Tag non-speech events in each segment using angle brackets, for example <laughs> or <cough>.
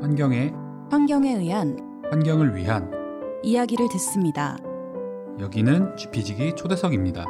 환경에 환경에 의한 환경을 위한 이야기를 듣습니다. 여기는 GP지기 초대석입니다.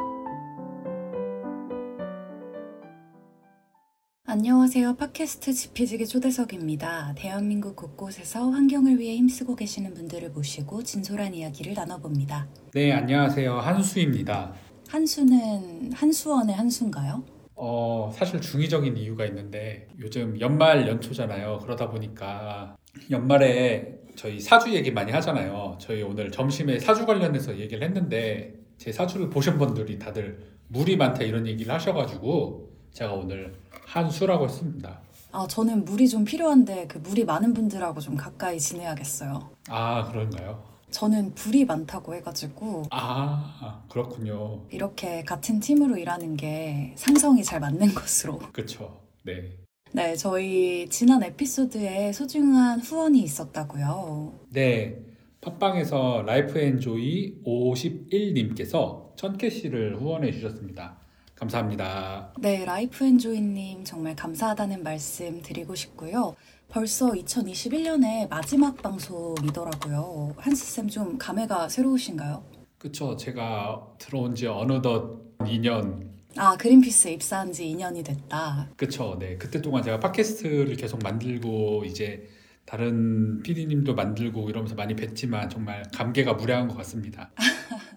안녕하세요. 팟캐스트 지피지기 초대석입니다. 대한민국 곳곳에서 환경을 위해 힘쓰고 계시는 분들을 모시고 진솔한 이야기를 나눠봅니다. 네, 안녕하세요. 한수입니다. 한수는 한수원의 한수인가요? 어, 사실 중의적인 이유가 있는데 요즘 연말 연초잖아요. 그러다 보니까 연말에 저희 사주 얘기 많이 하잖아요. 저희 오늘 점심에 사주 관련해서 얘기를 했는데 제 사주를 보신 분들이 다들 물이 많다 이런 얘기를 하셔가지고 제가 오늘 한수라고 했습니다. 아, 저는 물이 좀 필요한데 그 물이 많은 분들하고 좀 가까이 지내야겠어요. 아, 그런가요? 저는 불이 많다고 해가지고 아, 그렇군요. 이렇게 같은 팀으로 일하는 게 상성이 잘 맞는 <laughs> 것으로. 그쵸. 네. 네, 저희 지난 에피소드에 소중한 후원이 있었다고요. 네. 팟빵에서 Life Enjoy 51님께서 천캐시를 후원해 주셨습니다. 감사합니다. 네, Life Enjoy님 정말 감사하다는 말씀 드리고 싶고요. 벌써 2021년의 마지막 방송이더라고요. 한스쌤 좀 감회가 새로우신가요? 그쵸. 제가 들어온 지 어느덧 2년. 아, 그린피스 입사한 지 2년이 됐다. 그쵸. 네. 그때 동안 제가 팟캐스트를 계속 만들고 이제 다른 PD님도 만들고 이러면서 많이 뵀지만 정말 감개가 무량한 것 같습니다. <laughs>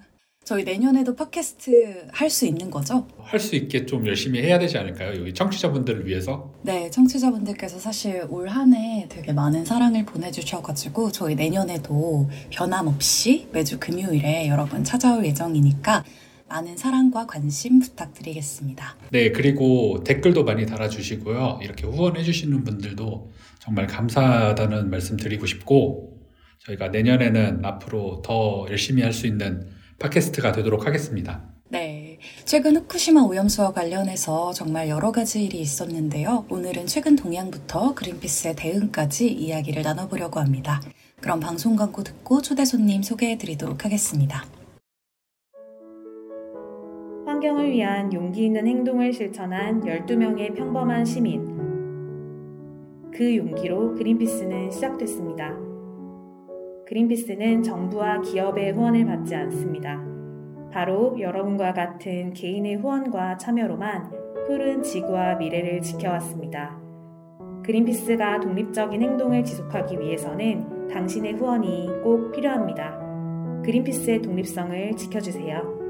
저희 내년에도 팟캐스트 할 수 있는 거죠? 할 수 있게 좀 열심히 해야 되지 않을까요? 여기 청취자분들을 위해서. 네, 청취자분들께서 사실 올 한 해 되게 많은 사랑을 보내주셔가지고 저희 내년에도 변함없이 매주 금요일에 여러분 찾아올 예정이니까 많은 사랑과 관심 부탁드리겠습니다. 네, 그리고 댓글도 많이 달아주시고요. 이렇게 후원해주시는 분들도 정말 감사하다는 말씀 드리고 싶고, 저희가 내년에는 앞으로 더 열심히 할 수 있는 팟캐스트가 되도록 하겠습니다. 네. 최근 후쿠시마 오염수와 관련해서 정말 여러 가지 일이 있었는데요. 오늘은 최근 동향부터 그린피스의 대응까지 이야기를 나눠보려고 합니다. 그럼 방송 광고 듣고 초대 손님 소개해 드리도록 하겠습니다. 환경을 위한 용기 있는 행동을 실천한 12명의 평범한 시민. 그 용기로 그린피스는 시작됐습니다. 그린피스는 정부와 기업의 후원을 받지 않습니다. 바로 여러분과 같은 개인의 후원과 참여로만 푸른 지구와 미래를 지켜왔습니다. 그린피스가 독립적인 행동을 지속하기 위해서는 당신의 후원이 꼭 필요합니다. 그린피스의 독립성을 지켜주세요.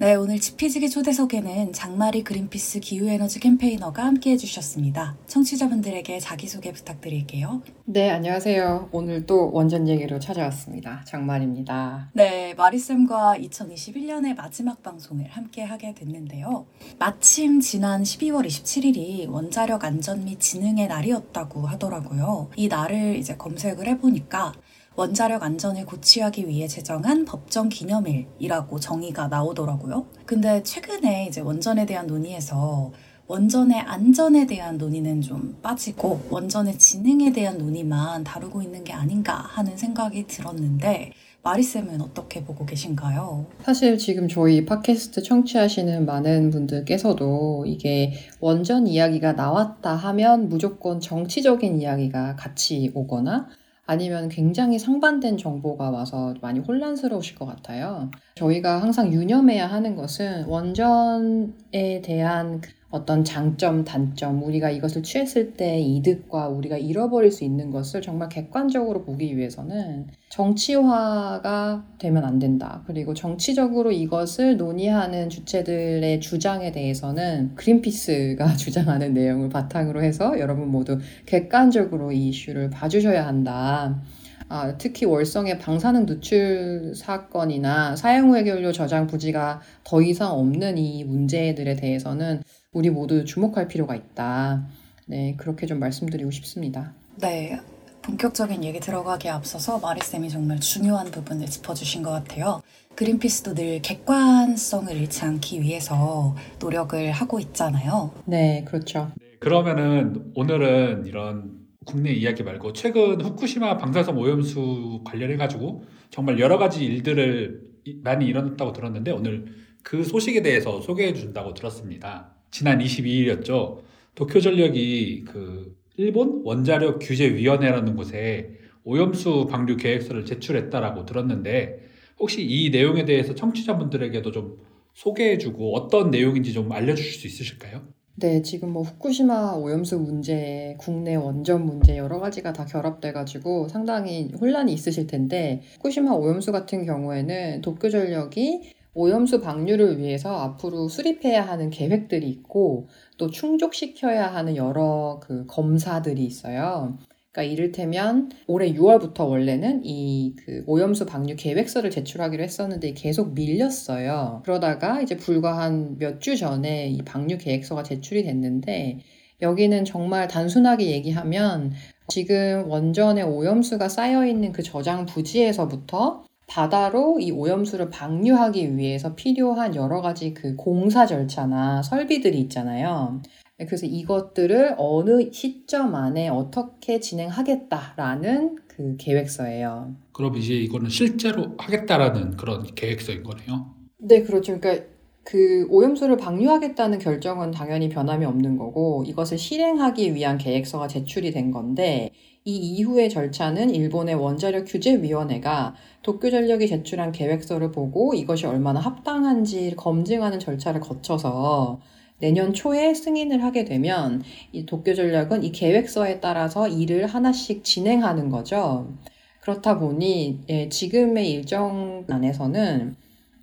네, 오늘 지피지기 초대석에는 장마리 그린피스 기후에너지 캠페이너가 함께 해주셨습니다. 청취자분들에게 자기소개 부탁드릴게요. 네, 안녕하세요. 오늘도 원전 얘기로 찾아왔습니다. 장말입니다. 네, 마리쌤과 2021년의 마지막 방송을 함께 하게 됐는데요. 마침 지난 12월 27일이 원자력 안전 및 진흥의 날이었다고 하더라고요. 이 날을 이제 검색을 해보니까 원자력 안전을 고취하기 위해 제정한 법정 기념일이라고 정의가 나오더라고요. 근데 최근에 이제 원전에 대한 논의에서 원전의 안전에 대한 논의는 좀 빠지고 원전의 진흥에 대한 논의만 다루고 있는 게 아닌가 하는 생각이 들었는데 마리쌤은 어떻게 보고 계신가요? 사실 지금 저희 팟캐스트 청취하시는 많은 분들께서도 이게 원전 이야기가 나왔다 하면 무조건 정치적인 이야기가 같이 오거나 아니면 굉장히 상반된 정보가 와서 많이 혼란스러우실 것 같아요. 저희가 항상 유념해야 하는 것은 원전에 대한 어떤 장점, 단점, 우리가 이것을 취했을 때 이득과 우리가 잃어버릴 수 있는 것을 정말 객관적으로 보기 위해서는 정치화가 되면 안 된다. 그리고 정치적으로 이것을 논의하는 주체들의 주장에 대해서는 그린피스가 <laughs> 주장하는 내용을 바탕으로 해서 여러분 모두 객관적으로 이 이슈를 봐주셔야 한다. 아, 특히 월성의 방사능 누출 사건이나 사용 후 해결료 저장 부지가 더 이상 없는 이 문제들에 대해서는 우리 모두 주목할 필요가 있다. 네, 그렇게 좀 말씀드리고 싶습니다. 네. 본격적인 얘기 들어가기에 앞서서 마리쌤이 정말 중요한 부분을 짚어주신 것 같아요. 그린피스도 늘 객관성을 잃지 않기 위해서 노력을 하고 있잖아요. 네, 그렇죠. 네, 그러면은 오늘은 이런 국내 이야기 말고 최근 후쿠시마 방사선 오염수 관련해 가지고 정말 여러 가지 일들을 많이 일어났다고 들었는데 오늘 그 소식에 대해서 소개해 준다고 들었습니다. 지난 22일이었죠. 도쿄 전력이 그 일본 원자력 규제 위원회라는 곳에 오염수 방류 계획서를 제출했다라고 들었는데 혹시 이 내용에 대해서 청취자분들에게도 좀 소개해 주고 어떤 내용인지 좀 알려 주실 수 있으실까요? 네, 지금 뭐 후쿠시마 오염수 문제, 국내 원전 문제 여러 가지가 다 결합돼가지고 상당히 혼란이 있으실 텐데 후쿠시마 오염수 같은 경우에는 도쿄전력이 오염수 방류를 위해서 앞으로 수립해야 하는 계획들이 있고 또 충족시켜야 하는 여러 그 검사들이 있어요. 그러니까 이를테면 올해 6월부터 원래는 이 그 오염수 방류 계획서를 제출하기로 했었는데 계속 밀렸어요. 그러다가 이제 불과 한 몇 주 전에 이 방류 계획서가 제출이 됐는데 여기는 정말 단순하게 얘기하면 지금 원전에 오염수가 쌓여 있는 그 저장 부지에서부터 바다로 이 오염수를 방류하기 위해서 필요한 여러 가지 그 공사 절차나 설비들이 있잖아요. 그래서 이것들을 어느 시점 안에 어떻게 진행하겠다라는 그 계획서예요. 그럼 이제 이거는 실제로 하겠다라는 그런 계획서인 거네요. 네, 그렇죠. 그러니까 그 오염수를 방류하겠다는 결정은 당연히 변함이 없는 거고 이것을 실행하기 위한 계획서가 제출이 된 건데 이 이후의 절차는 일본의 원자력 규제위원회가 도쿄전력이 제출한 계획서를 보고 이것이 얼마나 합당한지 검증하는 절차를 거쳐서 내년 초에 승인을 하게 되면 이 도쿄전력은 이 계획서에 따라서 일을 하나씩 진행하는 거죠. 그렇다 보니 예, 지금의 일정 안에서는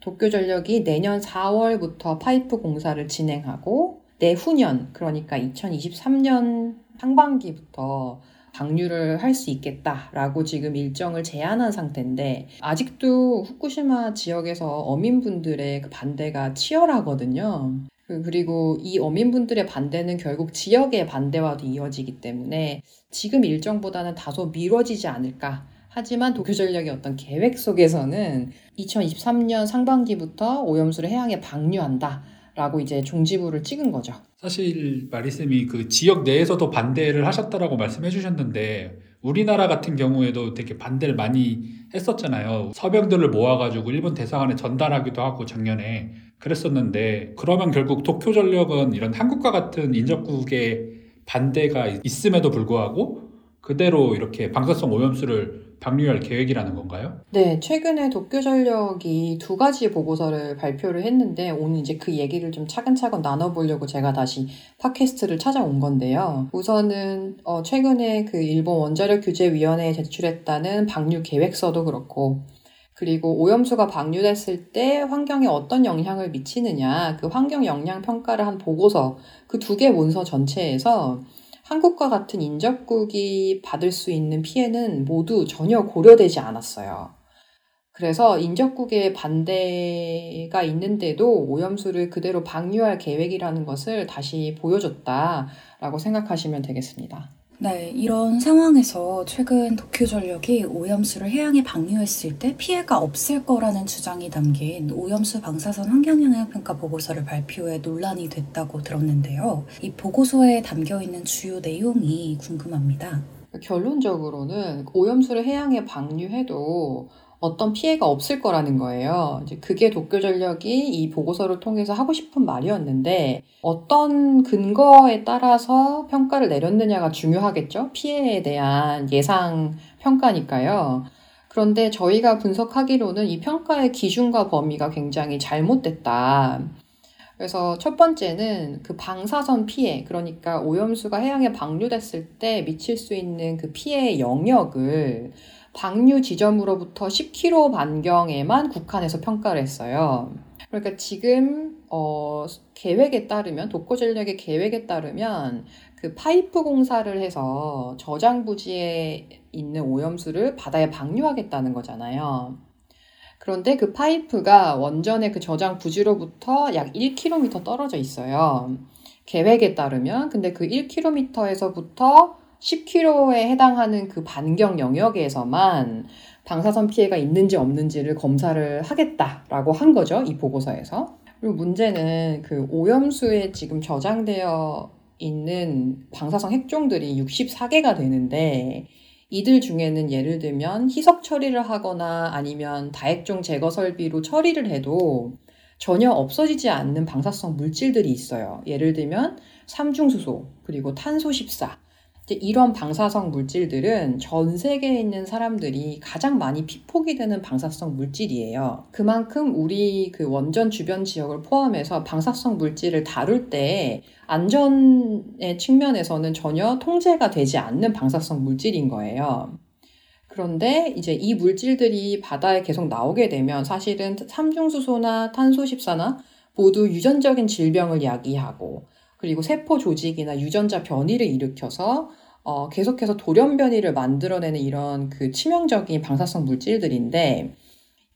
도쿄전력이 내년 4월부터 파이프 공사를 진행하고 내후년 그러니까 2023년 상반기부터 방류를 할 수 있겠다라고 지금 일정을 제한한 상태인데 아직도 후쿠시마 지역에서 어민분들의 그 반대가 치열하거든요. 그, 그리고 이 어민분들의 반대는 결국 지역의 반대와도 이어지기 때문에 지금 일정보다는 다소 미뤄지지 않을까. 하지만 도쿄전력의 어떤 계획 속에서는 2023년 상반기부터 오염수를 해양에 방류한다. 라고 이제 종지부를 찍은 거죠. 사실 마리쌤이 그 지역 내에서도 반대를 하셨다라고 말씀해 주셨는데 우리나라 같은 경우에도 되게 반대를 많이 했었잖아요. 서병들을 모아가지고 일본 대사관에 전달하기도 하고 작년에 그랬었는데 그러면 결국 도쿄 전력은 이런 한국과 같은 인접국의 반대가 있음에도 불구하고 그대로 이렇게 방사성 오염수를 방류할 계획이라는 건가요? 네, 최근에 도쿄전력이 두 가지 보고서를 발표를 했는데 오늘 이제 그 얘기를 좀 차근차근 나눠보려고 제가 다시 팟캐스트를 찾아온 건데요. 우선은 어, 최근에 그 일본 원자력 규제위원회에 제출했다는 방류 계획서도 그렇고 그리고 오염수가 방류됐을 때 환경에 어떤 영향을 미치느냐 그 환경 영향 평가를 한 보고서 그 두 개 문서 전체에서 한국과 같은 인접국이 받을 수 있는 피해는 모두 전혀 고려되지 않았어요. 그래서 인접국의 반대가 있는데도 오염수를 그대로 방류할 계획이라는 것을 다시 보여줬다라고 생각하시면 되겠습니다. 네, 이런 상황에서 최근 도쿄전력이 오염수를 해양에 방류했을 때 피해가 없을 거라는 주장이 담긴 오염수 방사선 환경영향 평가 보고서를 발표해 논란이 됐다고 들었는데요. 이 보고서에 담겨 있는 주요 내용이 궁금합니다. 결론적으로는 오염수를 해양에 방류해도 어떤 피해가 없을 거라는 거예요. 이제 그게 도쿄 전력이 이 보고서를 통해서 하고 싶은 말이었는데 어떤 근거에 따라서 평가를 내렸느냐가 중요하겠죠. 피해에 대한 예상 평가니까요. 그런데 저희가 분석하기로는 이 평가의 기준과 범위가 굉장히 잘못됐다. 그래서 첫 번째는 그 방사선 피해, 그러니까 오염수가 해양에 방류됐을 때 미칠 수 있는 그 피해의 영역을 방류 지점으로부터 10km 반경에만 국한해서 평가를 했어요. 그러니까 지금 어, 계획에 따르면 독거전력의 계획에 따르면 그 파이프 공사를 해서 저장 부지에 있는 오염수를 바다에 방류하겠다는 거잖아요. 그런데 그 파이프가 원전의 그 저장 부지로부터 약 1km 떨어져 있어요. 계획에 따르면 근데 그 1km에서부터 10km에 해당하는 그 반경 영역에서만 방사선 피해가 있는지 없는지를 검사를 하겠다라고 한 거죠. 이 보고서에서. 그리고 문제는 그 오염수에 지금 저장되어 있는 방사성 핵종들이 64개가 되는데 이들 중에는 예를 들면 희석 처리를 하거나 아니면 다핵종 제거 설비로 처리를 해도 전혀 없어지지 않는 방사성 물질들이 있어요. 예를 들면 삼중수소, 그리고 탄소 14. 이런 방사성 물질들은 전 세계에 있는 사람들이 가장 많이 피폭이 되는 방사성 물질이에요. 그만큼 우리 그 원전 주변 지역을 포함해서 방사성 물질을 다룰 때 안전의 측면에서는 전혀 통제가 되지 않는 방사성 물질인 거예요. 그런데 이제 이 물질들이 바다에 계속 나오게 되면 사실은 삼중수소나 탄소14나 모두 유전적인 질병을 야기하고 그리고 세포 조직이나 유전자 변이를 일으켜서 어, 계속해서 돌연 변이를 만들어내는 이런 그 치명적인 방사성 물질들인데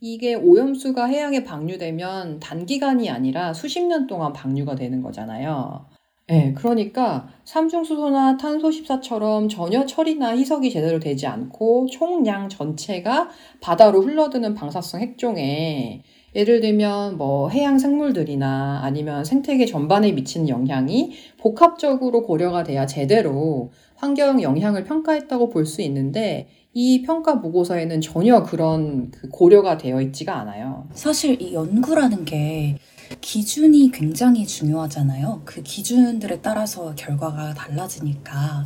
이게 오염수가 해양에 방류되면 단기간이 아니라 수십 년 동안 방류가 되는 거잖아요. 네, 그러니까 삼중수소나 탄소14처럼 전혀 처리나 희석이 제대로 되지 않고 총량 전체가 바다로 흘러드는 방사성 핵종에 예를 들면 뭐 해양 생물들이나 아니면 생태계 전반에 미치는 영향이 복합적으로 고려가 돼야 제대로 환경 영향을 평가했다고 볼 수 있는데 이 평가 보고서에는 전혀 그런 그 고려가 되어 있지가 않아요. 사실 이 연구라는 게 기준이 굉장히 중요하잖아요. 그 기준들에 따라서 결과가 달라지니까.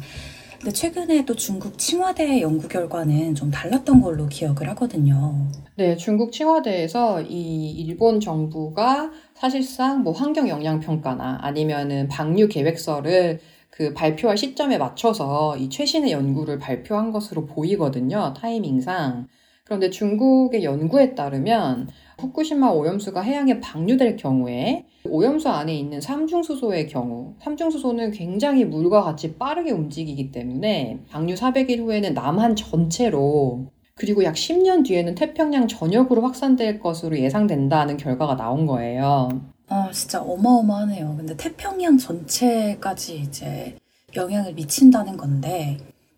근데 최근에 또 중국 칭화대 연구 결과는 좀 달랐던 걸로 기억을 하거든요. 네, 중국 칭화대에서 이 일본 정부가 사실상 뭐 환경 영향 평가나 아니면은 방류 계획서를 그 발표할 시점에 맞춰서 이 최신의 연구를 발표한 것으로 보이거든요. 타이밍상. 그런데 중국의 연구에 따르면 후쿠시마 오염수가 해양에 방류될 경우에 오염수 안에 있는 삼중수소의 경우, 삼중수소는 굉장히 물과 같이 빠르게 움직이기 때문에 방류 400일 후에는 남한 전체로 그리고 약 10년 뒤에는 태평양 전역으로 확산될 것으로 예상된다는 결과가 나온 거예요. 아, 진짜 어마어마하네요. 근데 태평양 전체까지 이제 영향을 미친다는 건데,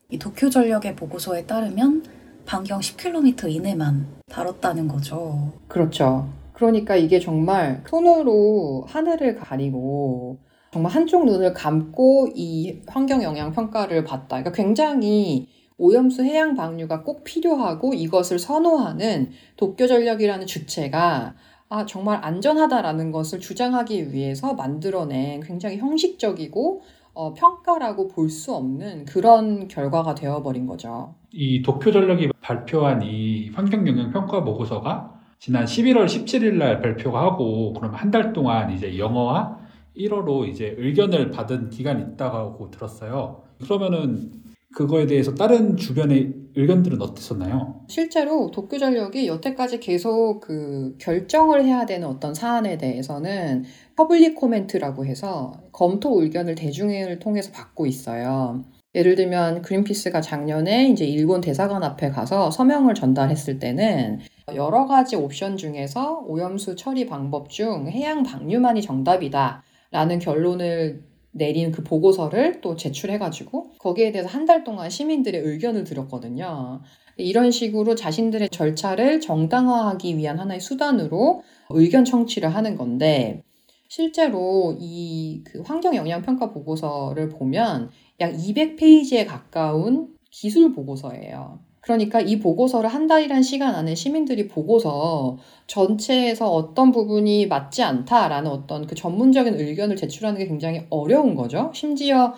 이 도쿄 전력의 보고서에 따르면 반경 10km 이내만 다뤘다는 거죠. 그렇죠. 그러니까 이게 정말 손으로 하늘을 가리고 정말 한쪽 눈을 감고 이 환경 영향 평가를 봤다. 그러니까 굉장히 오염수 해양 방류가 꼭 필요하고 이것을 선호하는 도쿄전력이라는 주체가 아, 정말 안전하다라는 것을 주장하기 위해서 만들어낸 굉장히 형식적이고 어, 평가라고 볼 수 없는 그런 결과가 되어버린 거죠. 이 도쿄 전력이 발표한 이 환경 영향 평가 보고서가 지난 11월 17일 날 발표가 하고 그러면 한달 동안 이제 영어와 1어로 이제 의견을 받은 기간이 있다고 들었어요. 그러면은 그거에 대해서 다른 주변의 의견들은 어땠었나요? 실제로 도쿄 전력이 여태까지 계속 그 결정을 해야 되는 어떤 사안에 대해서는 public comment라고 해서 검토 의견을 대중회의를 통해서 받고 있어요. 예를 들면 그린피스가 작년에 이제 일본 대사관 앞에 가서 서명을 전달했을 때는 여러 가지 옵션 중에서 오염수 처리 방법 중 해양 방류만이 정답이다. 라는 결론을 내린 그 보고서를 또 제출해가지고 거기에 대해서 한 달 동안 시민들의 의견을 들었거든요. 이런 식으로 자신들의 절차를 정당화하기 위한 하나의 수단으로 의견 청취를 하는 건데 실제로 이 그 환경 영향 평가 보고서를 보면 약 200페이지에 가까운 기술 보고서예요. 그러니까 이 보고서를 한 달이란 시간 안에 시민들이 보고서 전체에서 어떤 부분이 맞지 않다라는 어떤 그 전문적인 의견을 제출하는 게 굉장히 어려운 거죠. 심지어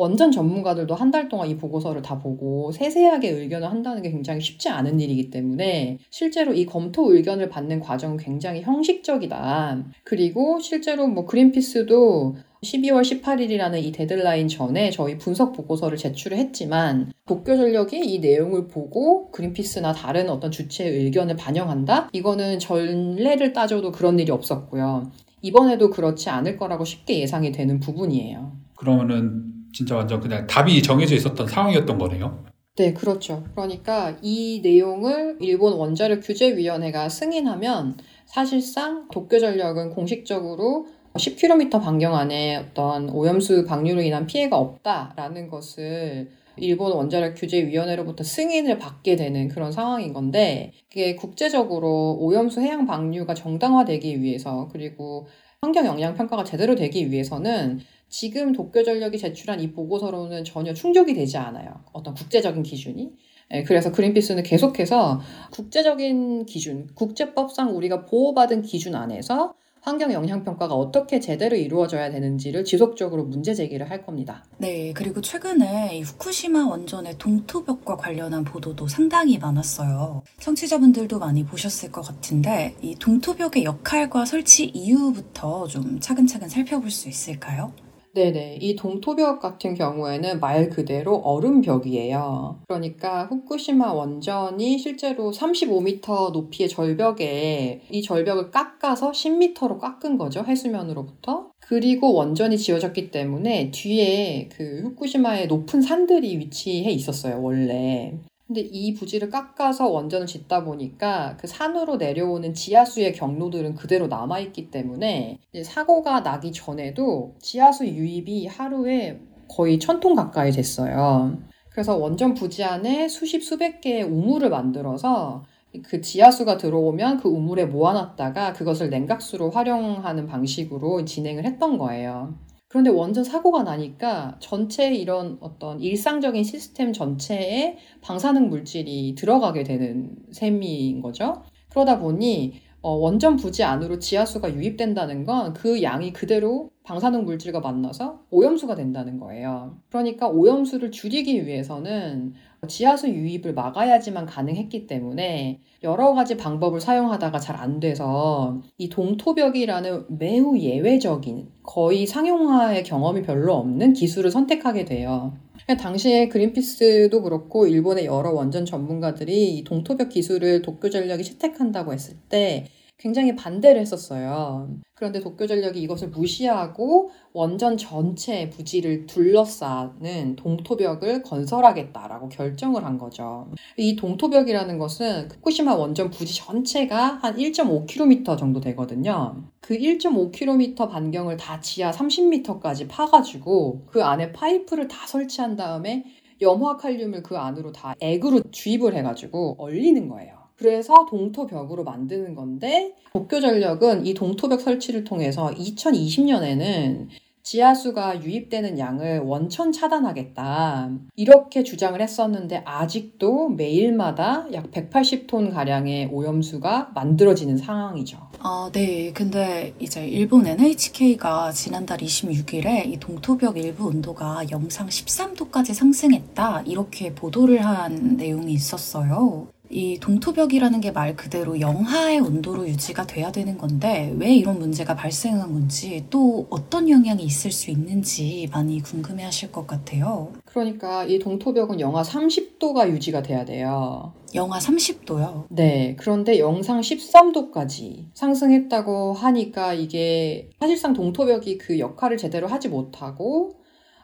원전 전문가들도 한 달 동안 이 보고서를 다 보고 세세하게 의견을 한다는 게 굉장히 쉽지 않은 일이기 때문에 실제로 이 검토 의견을 받는 과정은 굉장히 형식적이다. 그리고 실제로 뭐 그린피스도 12월 18일이라는 이 데드라인 전에 저희 분석 보고서를 제출을 했지만 도쿄 전력이 이 내용을 보고 그린피스나 다른 어떤 주체의 의견을 반영한다? 이거는 전례를 따져도 그런 일이 없었고요. 이번에도 그렇지 않을 거라고 쉽게 예상이 되는 부분이에요. 그러면은 진짜 완전 그냥 답이 정해져 있었던 상황이었던 거네요. 네, 그렇죠. 그러니까 이 내용을 일본 원자력 규제위원회가 승인하면 사실상 도쿄 전력은 공식적으로 10km 반경 안에 어떤 오염수 방류로 인한 피해가 없다라는 것을 일본 원자력 규제위원회로부터 승인을 받게 되는 그런 상황인 건데, 그게 국제적으로 오염수 해양 방류가 정당화되기 위해서, 그리고 환경 영향 평가가 제대로 되기 위해서는 지금 도쿄전력이 제출한 이 보고서로는 전혀 충족이 되지 않아요. 어떤 국제적인 기준이. 예, 그래서 그린피스는 계속해서 국제적인 기준, 국제법상 우리가 보호받은 기준 안에서 환경 영향 평가가 어떻게 제대로 이루어져야 되는지를 지속적으로 문제 제기를 할 겁니다. 네, 그리고 최근에 이 후쿠시마 원전의 동토벽과 관련한 보도도 상당히 많았어요. 청취자분들도 많이 보셨을 것 같은데 이 동토벽의 역할과 설치 이유부터 좀 차근차근 살펴볼 수 있을까요? 네네. 이 동토벽 같은 경우에는 말 그대로 얼음벽이에요. 그러니까 후쿠시마 원전이 실제로 35m 높이의 절벽에 이 절벽을 깎아서 10m로 깎은 거죠. 해수면으로부터. 그리고 원전이 지어졌기 때문에 뒤에 그 후쿠시마의 높은 산들이 위치해 있었어요, 원래. 근데 이 부지를 깎아서 원전을 짓다 보니까 그 산으로 내려오는 지하수의 경로들은 그대로 남아있기 때문에 사고가 나기 전에도 지하수 유입이 하루에 거의 천톤 가까이 됐어요. 그래서 원전 부지 안에 수십 수백 개의 우물을 만들어서 그 지하수가 들어오면 그 우물에 모아놨다가 그것을 냉각수로 활용하는 방식으로 진행을 했던 거예요. 그런데 원전 사고가 나니까 전체 이런 어떤 일상적인 시스템 전체에 방사능 물질이 들어가게 되는 셈인 거죠. 그러다 보니 어, 원전 부지 안으로 지하수가 유입된다는 건 그 양이 그대로 방사능 물질과 만나서 오염수가 된다는 거예요. 그러니까 오염수를 줄이기 위해서는 지하수 유입을 막아야지만 가능했기 때문에 여러 가지 방법을 사용하다가 잘 안 돼서 이 동토벽이라는 매우 예외적인 거의 상용화의 경험이 별로 없는 기술을 선택하게 돼요. 당시에 그린피스도 그렇고 일본의 여러 원전 전문가들이 이 동토벽 기술을 도쿄 전력이 채택한다고 했을 때 굉장히 반대를 했었어요. 그런데 도쿄 전력이 이것을 무시하고 원전 전체 부지를 둘러싸는 동토벽을 건설하겠다라고 결정을 한 거죠. 이 동토벽이라는 것은 후쿠시마 원전 부지 전체가 한 1.5km 정도 되거든요. 그 1.5km 반경을 다 지하 30m까지 파가지고 그 안에 파이프를 다 설치한 다음에 염화 칼륨을 그 안으로 다 액으로 주입을 해가지고 얼리는 거예요. 그래서 동토벽으로 만드는 건데 도쿄전력은 이 동토벽 설치를 통해서 2020년에는 지하수가 유입되는 양을 원천 차단하겠다. 이렇게 주장을 했었는데 아직도 매일마다 약 180톤 가량의 오염수가 만들어지는 상황이죠. 아, 네. 근데 이제 일본 NHK가 지난달 26일에 이 동토벽 일부 온도가 영상 13도까지 상승했다. 이렇게 보도를 한 내용이 있었어요. 이 동토벽이라는 게 말 그대로 영하의 온도로 유지가 돼야 되는 건데 왜 이런 문제가 발생한 건지 또 어떤 영향이 있을 수 있는지 많이 궁금해 하실 것 같아요. 그러니까 이 동토벽은 영하 30도가 유지가 돼야 돼요. 영하 30도요? 네. 그런데 영상 13도까지 상승했다고 하니까 이게 사실상 동토벽이 그 역할을 제대로 하지 못하고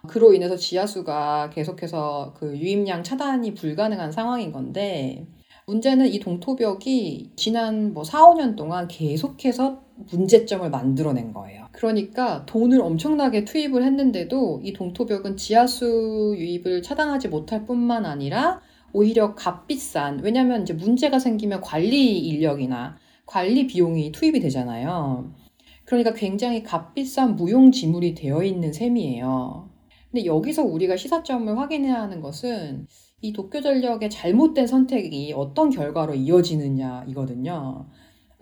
그로 인해서 지하수가 계속해서 그 유입량 차단이 불가능한 상황인 건데 문제는 이 동토벽이 지난 뭐 4, 5년 동안 계속해서 문제점을 만들어낸 거예요. 그러니까 돈을 엄청나게 투입을 했는데도 이 동토벽은 지하수 유입을 차단하지 못할 뿐만 아니라 오히려 값비싼, 왜냐면 이제 문제가 생기면 관리 인력이나 관리 비용이 투입이 되잖아요. 그러니까 굉장히 값비싼 무용지물이 되어 있는 셈이에요. 근데 여기서 우리가 시사점을 확인해야 하는 것은 이 도쿄 전력의 잘못된 선택이 어떤 결과로 이어지느냐 이거든요.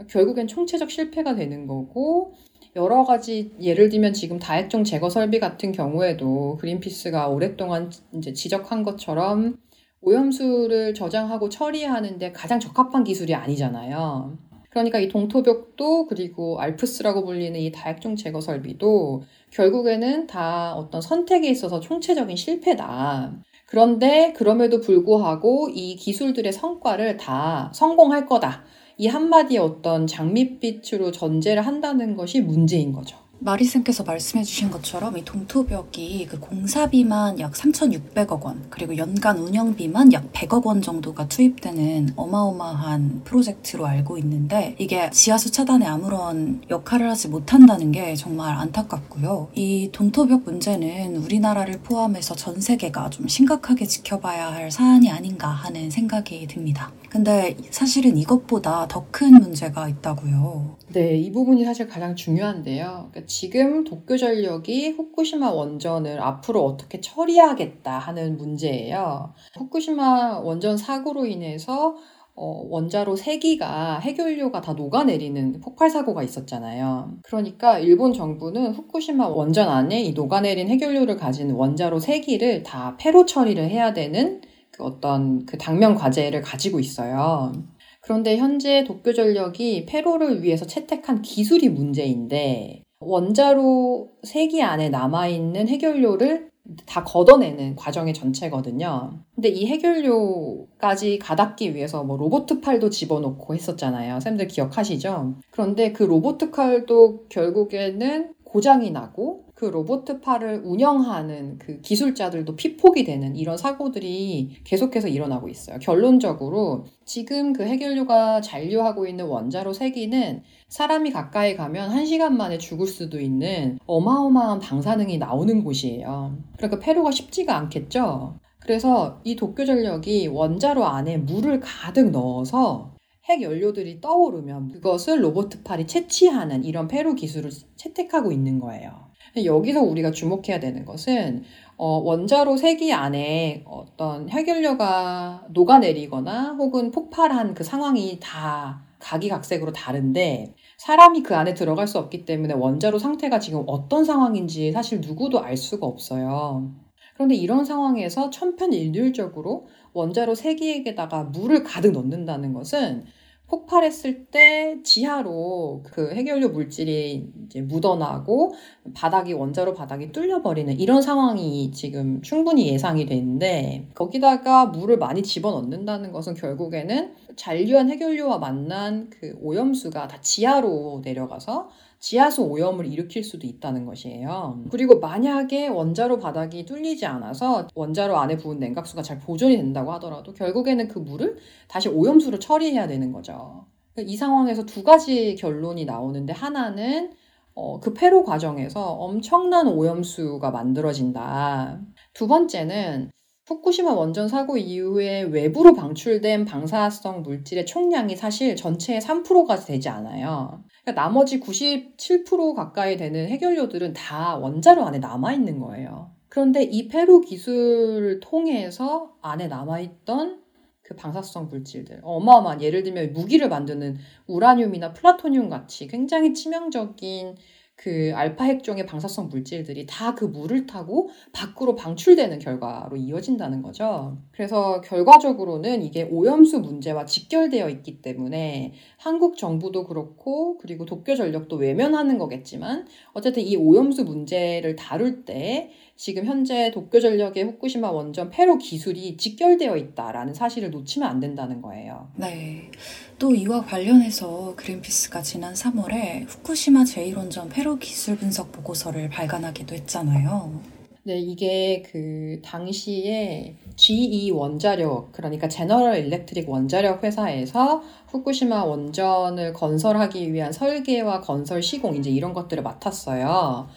결국엔 총체적 실패가 되는 거고 여러 가지 예를 들면 지금 다액종 제거 설비 같은 경우에도 그린피스가 오랫동안 이제 지적한 것처럼 오염수를 저장하고 처리하는데 가장 적합한 기술이 아니잖아요. 그러니까 이 동토벽도 그리고 알프스라고 불리는 이 다액종 제거 설비도 결국에는 다 어떤 선택에 있어서 총체적인 실패다. 그런데 그럼에도 불구하고 이 기술들의 성과를 다 성공할 거다. 이 한마디의 어떤 장밋빛으로 전제를 한다는 것이 문제인 거죠. 마리쌤께서 말씀해주신 것처럼 이 동토벽이 그 공사비만 약 3,600억 원, 그리고 연간 운영비만 약 100억 원 정도가 투입되는 어마어마한 프로젝트로 알고 있는데 이게 지하수 차단에 아무런 역할을 하지 못한다는 게 정말 안타깝고요. 이 동토벽 문제는 우리나라를 포함해서 전 세계가 좀 심각하게 지켜봐야 할 사안이 아닌가 하는 생각이 듭니다. 근데 사실은 이것보다 더 큰 문제가 있다고요. 네, 이 부분이 사실 가장 중요한데요. 지금 도쿄 전력이 후쿠시마 원전을 앞으로 어떻게 처리하겠다 하는 문제예요. 후쿠시마 원전 사고로 인해서 어, 원자로 3기가 해결료가 다 녹아내리는 폭발 사고가 있었잖아요. 그러니까 일본 정부는 후쿠시마 원전 안에 이 녹아내린 해결료를 가진 원자로 3기를 다 폐로 처리를 해야 되는 그 어떤 그 당면 과제를 가지고 있어요. 그런데 현재 도쿄전력이 폐로를 위해서 채택한 기술이 문제인데 원자로 3기 안에 남아있는 해결료를 다 걷어내는 과정의 전체거든요. 근데 이 해결료까지 가닿기 위해서 뭐 로보트 팔도 집어넣고 했었잖아요. 쌤들 기억하시죠? 그런데 그 로보트 칼도 결국에는 고장이 나고 그 로보트 팔을 운영하는 그 기술자들도 피폭이 되는 이런 사고들이 계속해서 일어나고 있어요. 결론적으로 지금 그 해결료가 잔류하고 있는 원자로 세기는 사람이 가까이 가면 한 시간 만에 죽을 수도 있는 어마어마한 방사능이 나오는 곳이에요. 그러니까 폐로가 쉽지가 않겠죠? 그래서 이 도쿄 전력이 원자로 안에 물을 가득 넣어서 핵 연료들이 떠오르면 그것을 로보트팔이 채취하는 이런 폐로 기술을 채택하고 있는 거예요. 여기서 우리가 주목해야 되는 것은 어, 원자로 세기 안에 어떤 핵연료가 녹아내리거나 혹은 폭발한 그 상황이 다 각기각색으로 다른데 사람이 그 안에 들어갈 수 없기 때문에 원자로 상태가 지금 어떤 상황인지 사실 누구도 알 수가 없어요. 그런데 이런 상황에서 천편일률적으로 원자로 세기에게다가 물을 가득 넣는다는 것은 폭발했을 때 지하로 그 해결료 물질이 이제 묻어나고 바닥이 원자로 바닥이 뚫려버리는 이런 상황이 지금 충분히 예상이 되는데 거기다가 물을 많이 집어넣는다는 것은 결국에는 잔류한 해결료와 만난 그 오염수가 다 지하로 내려가서 지하수 오염을 일으킬 수도 있다는 것이에요. 그리고 만약에 원자로 바닥이 뚫리지 않아서 원자로 안에 부은 냉각수가 잘 보존이 된다고 하더라도 결국에는 그 물을 다시 오염수로 처리해야 되는 거죠. 이 상황에서 두 가지 결론이 나오는데 하나는 어, 그 폐로 과정에서 엄청난 오염수가 만들어진다. 두 번째는 후쿠시마 원전 사고 이후에 외부로 방출된 방사성 물질의 총량이 사실 전체의 3%가 되지 않아요. 그러니까 나머지 97% 가까이 되는 해결료들은 다 원자로 안에 남아있는 거예요. 그런데 이 페루 기술을 통해서 안에 남아있던 그 방사성 물질들, 어마어마한 예를 들면 무기를 만드는 우라늄이나 플라토늄 같이 굉장히 치명적인 그 알파 핵종의 방사성 물질들이 다 그 물을 타고 밖으로 방출되는 결과로 이어진다는 거죠. 그래서 결과적으로는 이게 오염수 문제와 직결되어 있기 때문에 한국 정부도 그렇고 그리고 도쿄 전력도 외면하는 거겠지만 어쨌든 이 오염수 문제를 다룰 때 지금 현재 도쿄 전력의 후쿠시마 원전 폐로 기술이 직결되어 있다라는 사실을 놓치면 안 된다는 거예요. 네. 또 이와 관련해서 그린피스가 지난 3월에 후쿠시마 제1원전 폐로 기술 분석 보고서를 발간하기도 했잖아요. 네, 이게 그 당시에 GE 원자력, 그러니까 제너럴 일렉트릭 원자력 회사에서 후쿠시마 원전을 건설하기 위한 설계와 건설 시공, 이제 이런 것들을 맡았어요.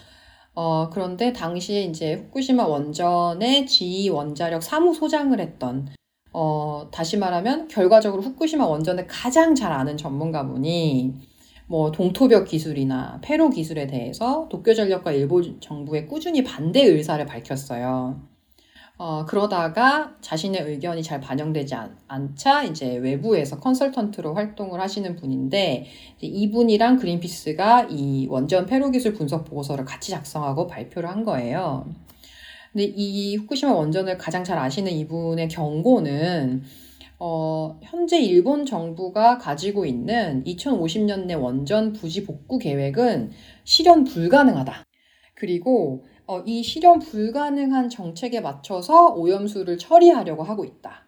어, 그런데 당시에 이제 후쿠시마 원전의 GE 원자력 사무소장을 했던 어, 다시 말하면 결과적으로 후쿠시마 원전을 가장 잘 아는 전문가분이 뭐 동토벽 기술이나 폐로 기술에 대해서 도쿄전력과 일본 정부에 꾸준히 반대 의사를 밝혔어요. 어, 그러다가 자신의 의견이 잘 반영되지 않, 않자 이제 외부에서 컨설턴트로 활동을 하시는 분인데 이분이랑 그린피스가 이 원전 폐로 기술 분석 보고서를 같이 작성하고 발표를 한 거예요. 근데 이 후쿠시마 원전을 가장 잘 아시는 이분의 경고는 어, 현재 일본 정부가 가지고 있는 2050년 내 원전 부지 복구 계획은 실현 불가능하다. 그리고 어, 이 실현 불가능한 정책에 맞춰서 오염수를 처리하려고 하고 있다.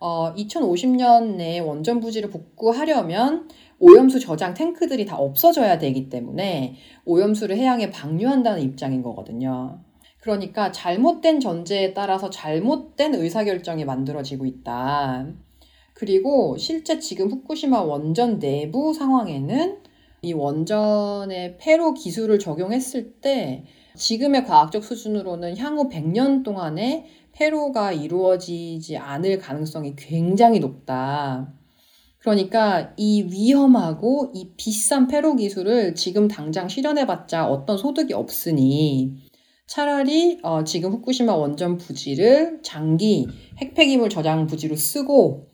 어, 2050년 내 원전 부지를 복구하려면 오염수 저장 탱크들이 다 없어져야 되기 때문에 오염수를 해양에 방류한다는 입장인 거거든요. 그러니까 잘못된 전제에 따라서 잘못된 의사결정이 만들어지고 있다. 그리고 실제 지금 후쿠시마 원전 내부 상황에는 이 원전의 폐로 기술을 적용했을 때 지금의 과학적 수준으로는 향후 100년 동안에 폐로가 이루어지지 않을 가능성이 굉장히 높다. 그러니까 이 위험하고 이 비싼 폐로 기술을 지금 당장 실현해봤자 어떤 소득이 없으니 차라리 어, 지금 후쿠시마 원전 부지를 장기 핵폐기물 저장 부지로 쓰고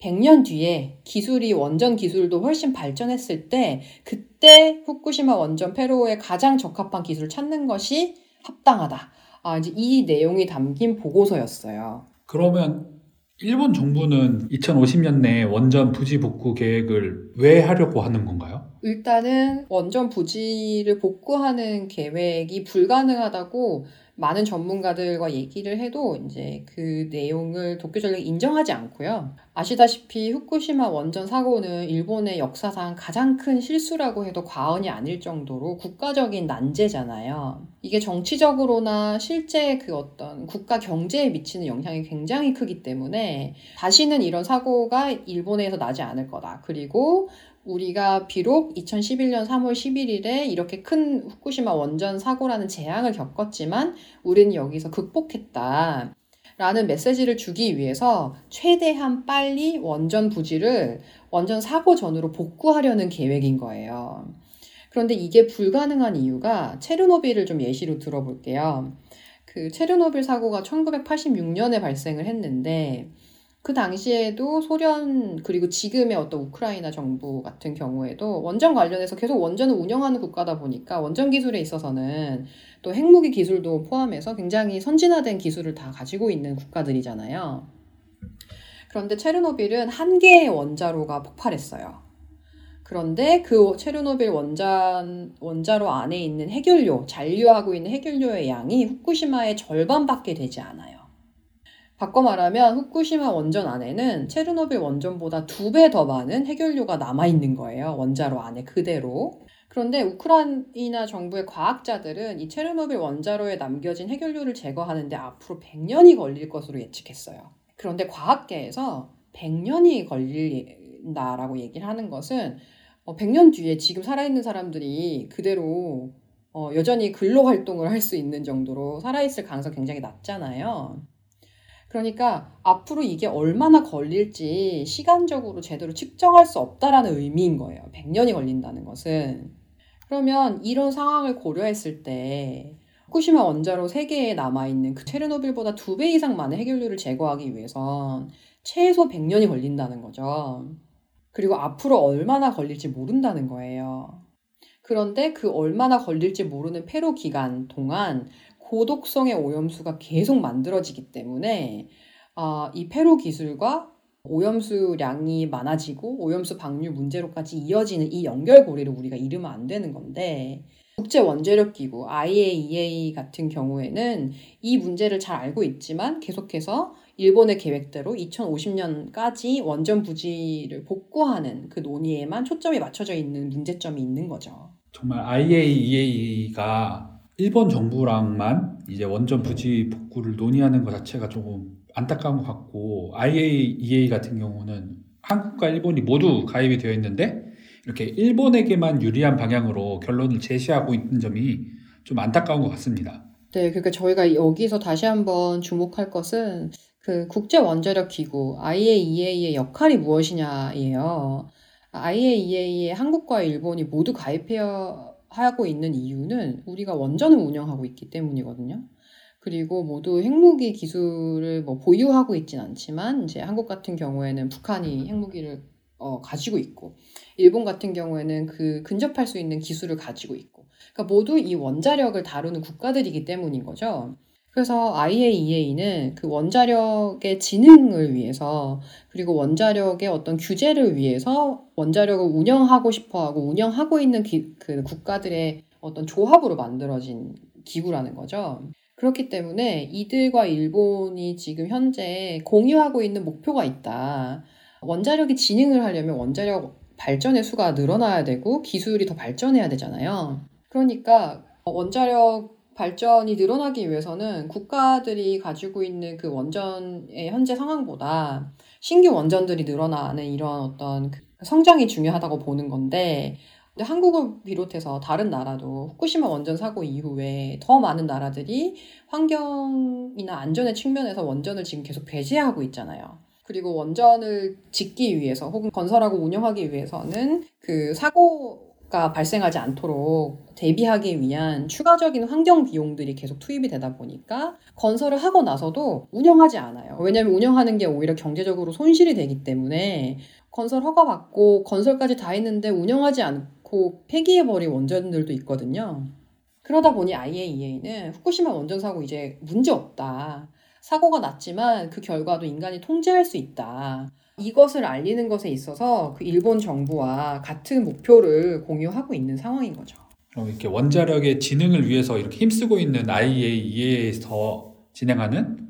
100년 뒤에 기술이 원전 기술도 훨씬 발전했을 때 그때 후쿠시마 원전 폐로에 가장 적합한 기술을 찾는 것이 합당하다. 아, 이제 이 내용이 담긴 보고서였어요. 그러면 일본 정부는 2050년 내에 원전 부지 복구 계획을 왜 하려고 하는 건가요? 일단은 원전 부지를 복구하는 계획이 불가능하다고 많은 전문가들과 얘기를 해도 이제 그 내용을 도쿄 전력이 인정하지 않고요. 아시다시피 후쿠시마 원전 사고는 일본의 역사상 가장 큰 실수라고 해도 과언이 아닐 정도로 국가적인 난제잖아요. 이게 정치적으로나 실제 그 어떤 국가 경제에 미치는 영향이 굉장히 크기 때문에 다시는 이런 사고가 일본에서 나지 않을 거다. 그리고 우리가 비록 2011년 3월 11일에 이렇게 큰 후쿠시마 원전 사고라는 재앙을 겪었지만 우리는 여기서 극복했다. 라는 메시지를 주기 위해서 최대한 빨리 원전 부지를 원전 사고 전으로 복구하려는 계획인 거예요. 그런데 이게 불가능한 이유가 체르노빌을 좀 예시로 들어볼게요. 그 체르노빌 사고가 1986년에 발생을 했는데 그 당시에도 소련 그리고 지금의 어떤 우크라이나 정부 같은 경우에도 원전 관련해서 계속 원전을 운영하는 국가다 보니까 원전 기술에 있어서는 또 핵무기 기술도 포함해서 굉장히 선진화된 기술을 다 가지고 있는 국가들이잖아요. 그런데 체르노빌은 한 개의 원자로가 폭발했어요. 그런데 그 체르노빌 원전, 원자로 안에 있는 핵연료, 잔류하고 있는 핵연료의 양이 후쿠시마의 절반밖에 되지 않아요. 바꿔 말하면 후쿠시마 원전 안에는 체르노빌 원전보다 두 배 더 많은 핵연료가 남아 있는 거예요. 원자로 안에 그대로. 그런데 우크라이나 정부의 과학자들은 이 체르노빌 원자로에 남겨진 핵연료를 제거하는데 앞으로 100년이 걸릴 것으로 예측했어요. 그런데 과학계에서 100년이 걸린다라고 얘기를 하는 것은 100년 뒤에 지금 살아있는 사람들이 그대로 여전히 근로 활동을 할 수 있는 정도로 살아있을 가능성이 굉장히 낮잖아요. 그러니까 앞으로 이게 얼마나 걸릴지 시간적으로 제대로 측정할 수 없다라는 의미인 거예요. 100년이 걸린다는 것은. 그러면 이런 상황을 고려했을 때 후쿠시마 원자로 3개에 남아있는 그 체르노빌보다 2배 이상 많은 핵연료를 제거하기 위해선 최소 100년이 걸린다는 거죠. 그리고 앞으로 얼마나 걸릴지 모른다는 거예요. 그런데 그 얼마나 걸릴지 모르는 폐로 기간 동안 고독성의 오염수가 계속 만들어지기 때문에 어, 이 폐로 기술과 오염수량이 많아지고 오염수 방류 문제로까지 이어지는 이 연결고리를 우리가 잃으면 안 되는 건데 국제 원자력 기구 IAEA 같은 경우에는 이 문제를 잘 알고 있지만 계속해서 일본의 계획대로 2050년까지 원전 부지를 복구하는 그 논의에만 초점이 맞춰져 있는 문제점이 있는 거죠. 정말 IAEA가 일본 정부랑만 이제 원전 부지 복구를 논의하는 것 자체가 조금 안타까운 것 같고 IAEA 같은 경우는 한국과 일본이 모두 가입이 되어 있는데 이렇게 일본에게만 유리한 방향으로 결론을 제시하고 있는 점이 좀 안타까운 것 같습니다. 네, 그러니까 저희가 여기서 다시 한번 주목할 것은 그 국제 원자력 기구 IAEA의 역할이 무엇이냐예요. IAEA에 한국과 일본이 모두 가입해야 하고 있는 이유는 우리가 원전을 운영하고 있기 때문이거든요. 그리고 모두 핵무기 기술을 뭐 보유하고 있진 않지만 이제 한국 같은 경우에는 북한이 핵무기를 어, 가지고 있고 일본 같은 경우에는 그 근접할 수 있는 기술을 가지고 있고 그러니까 모두 이 원자력을 다루는 국가들이기 때문인 거죠. 그래서 IAEA는 그 원자력의 진흥을 위해서 그리고 원자력의 어떤 규제를 위해서 원자력을 운영하고 싶어 하고 운영하고 있는 기, 그 국가들의 어떤 조합으로 만들어진 기구라는 거죠. 그렇기 때문에 이들과 일본이 지금 현재 공유하고 있는 목표가 있다. 원자력이 진흥을 하려면 원자력 발전의 수가 늘어나야 되고 기술이 더 발전해야 되잖아요. 그러니까 원자력 발전이 늘어나기 위해서는 국가들이 가지고 있는 그 원전의 현재 상황보다 신규 원전들이 늘어나는 이런 어떤 그 성장이 중요하다고 보는 건데 근데 한국을 비롯해서 다른 나라도 후쿠시마 원전 사고 이후에 더 많은 나라들이 환경이나 안전의 측면에서 원전을 지금 계속 배제하고 있잖아요. 그리고 원전을 짓기 위해서 혹은 건설하고 운영하기 위해서는 그 사고 가 발생하지 않도록 대비하기 위한 추가적인 환경 비용들이 계속 투입이 되다 보니까 건설을 하고 나서도 운영하지 않아요. 왜냐하면 운영하는 게 오히려 경제적으로 손실이 되기 때문에 건설 허가 받고 건설까지 다 했는데 운영하지 않고 폐기해버린 원전들도 있거든요. 그러다 보니 IAEA는 후쿠시마 원전 사고 이제 문제 없다. 사고가 났지만 그 결과도 인간이 통제할 수 있다. 이것을 알리는 것에 있어서 그 일본 정부와 같은 목표를 공유하고 있는 상황인 거죠. 이렇게 원자력의 진흥을 위해서 이렇게 힘쓰고 있는 IAEA에서 진행하는